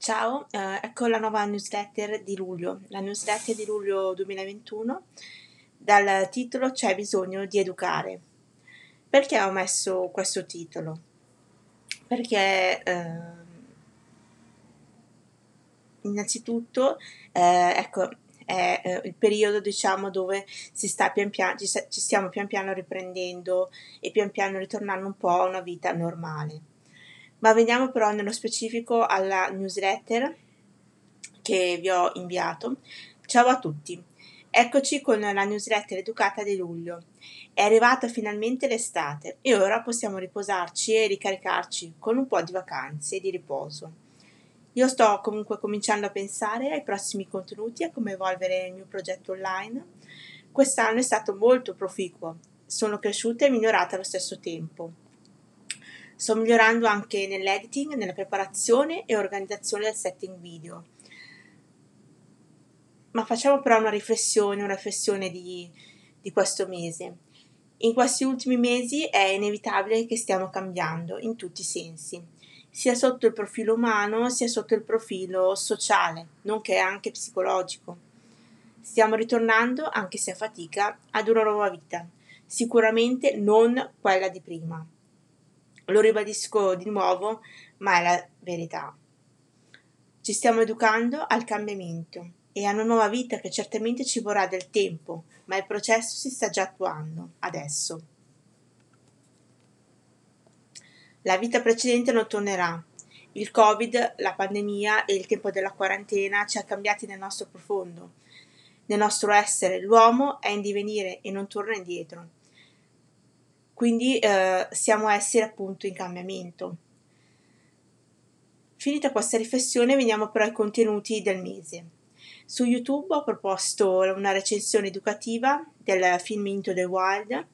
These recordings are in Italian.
Ciao, eh, ecco la nuova newsletter di luglio, la newsletter di luglio 2021 dal titolo C'è bisogno di educare. Perché ho messo questo titolo? Perché eh, innanzitutto eh, ecco, è eh, il periodo diciamo dove si sta pian piano, ci, ci stiamo pian piano riprendendo e pian piano ritornando un po' a una vita normale ma veniamo però nello specifico alla newsletter che vi ho inviato. Ciao a tutti, eccoci con la newsletter educata di luglio. È arrivata finalmente l'estate e ora possiamo riposarci e ricaricarci con un po' di vacanze e di riposo. Io sto comunque cominciando a pensare ai prossimi contenuti e a come evolvere il mio progetto online. Quest'anno è stato molto proficuo, sono cresciuta e migliorata allo stesso tempo. Sto migliorando anche nell'editing, nella preparazione e organizzazione del setting video. Ma facciamo però una riflessione, una riflessione di, di questo mese. In questi ultimi mesi è inevitabile che stiamo cambiando in tutti i sensi, sia sotto il profilo umano sia sotto il profilo sociale, nonché anche psicologico. Stiamo ritornando, anche se a fatica, ad una nuova vita, sicuramente non quella di prima. Lo ribadisco di nuovo, ma è la verità. Ci stiamo educando al cambiamento e a una nuova vita che certamente ci vorrà del tempo, ma il processo si sta già attuando adesso. La vita precedente non tornerà. Il Covid, la pandemia e il tempo della quarantena ci ha cambiati nel nostro profondo, nel nostro essere. L'uomo è in divenire e non torna indietro. Quindi eh, siamo esseri appunto in cambiamento. Finita questa riflessione veniamo però ai contenuti del mese. Su YouTube ho proposto una recensione educativa del film Into the Wild.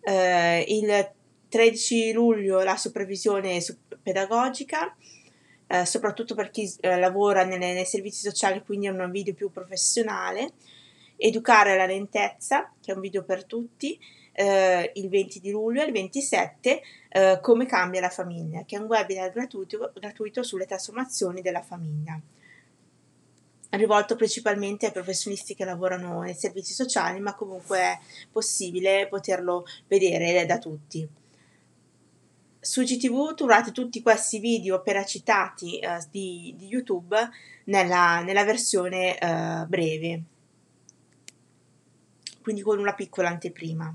Eh, il 13 luglio la supervisione pedagogica, eh, soprattutto per chi eh, lavora nelle, nei servizi sociali, quindi è un video più professionale. Educare alla lentezza, che è un video per tutti, eh, il 20 di luglio e il 27 eh, Come cambia la famiglia, che è un webinar gratuito, gratuito sulle trasformazioni della famiglia rivolto principalmente ai professionisti che lavorano nei servizi sociali, ma comunque è possibile poterlo vedere da tutti. Su GTV trovate tutti questi video appena citati eh, di, di, YouTube nella, nella versione eh, breve, quindi con una piccola anteprima.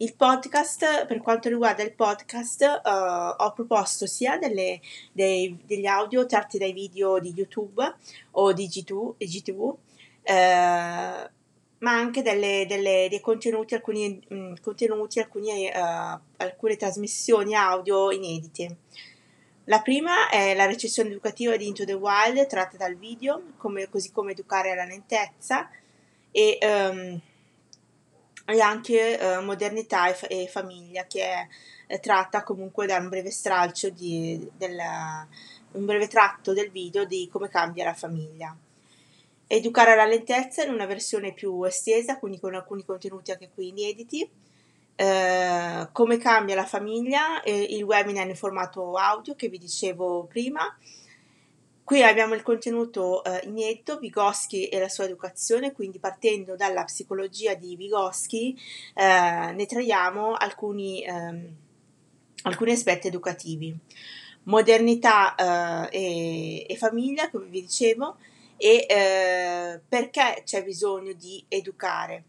Il podcast, per quanto riguarda il podcast, uh, ho proposto sia delle, dei, degli audio tratti dai video di YouTube o di GTV, GTV eh, ma anche delle, delle, dei contenuti, alcuni, mh, mm, contenuti alcuni, uh, alcune trasmissioni audio inedite. La prima è la recensione educativa di Into the Wild, tratta dal video, come, così come educare alla lentezza, e um, e anche eh, Modernità e, fa- e, Famiglia, che è, è, tratta comunque da un breve stralcio, di, della, un breve tratto del video di come cambia la famiglia. Educare alla lentezza in una versione più estesa, quindi con alcuni contenuti anche qui inediti. Eh, come cambia la famiglia, eh, il webinar in formato audio che vi dicevo prima, Qui abbiamo il contenuto eh, inedito, Vygotsky e la sua educazione, quindi partendo dalla psicologia di Vygotsky eh, ne traiamo alcuni, ehm, alcuni, aspetti educativi. Modernità eh, e, e, famiglia, come vi dicevo, e eh, perché c'è bisogno di educare,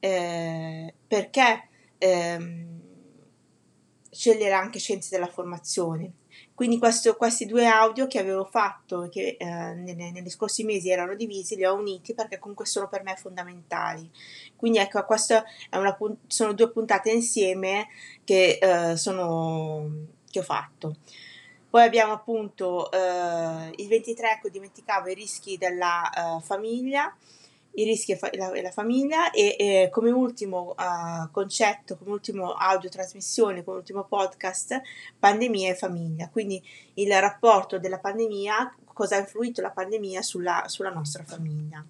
eh, perché ehm, scegliere anche scienze della formazione quindi questo, questi due audio che avevo fatto, che eh, nelle, negli scorsi mesi erano divisi, li ho uniti perché comunque sono per me fondamentali. Quindi ecco, queste sono due puntate insieme che, eh, sono, che ho fatto. Poi abbiamo appunto eh, il 23, ecco, dimenticavo i rischi della uh, famiglia, i rischi e la, la famiglia e, e, come ultimo uh, concetto, come ultimo audio trasmissione, come ultimo podcast, pandemia e famiglia. Quindi il rapporto della pandemia, cosa ha influito la pandemia sulla, sulla nostra famiglia.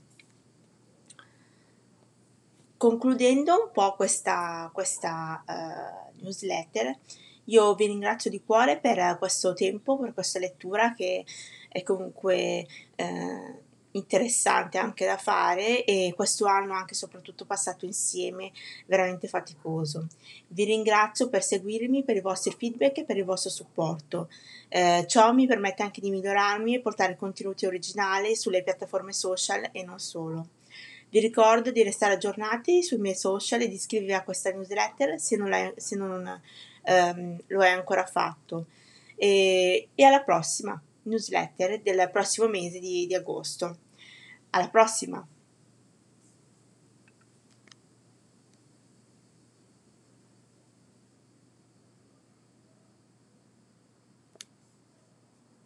Concludendo un po' questa, questa uh, newsletter, Io vi ringrazio di cuore per questo tempo, per questa lettura che è comunque eh, interessante anche da fare e questo anno anche soprattutto passato insieme veramente faticoso. Vi ringrazio per seguirmi, per i vostri feedback e per il vostro supporto. Eh, ciò mi permette anche di migliorarmi e portare contenuti originali sulle piattaforme social e non solo. Vi ricordo di restare aggiornati sui miei social e di iscrivervi a questa newsletter se non, se non um, lo hai ancora fatto. E, e alla prossima! Newsletter del prossimo mese di, di agosto. Alla prossima!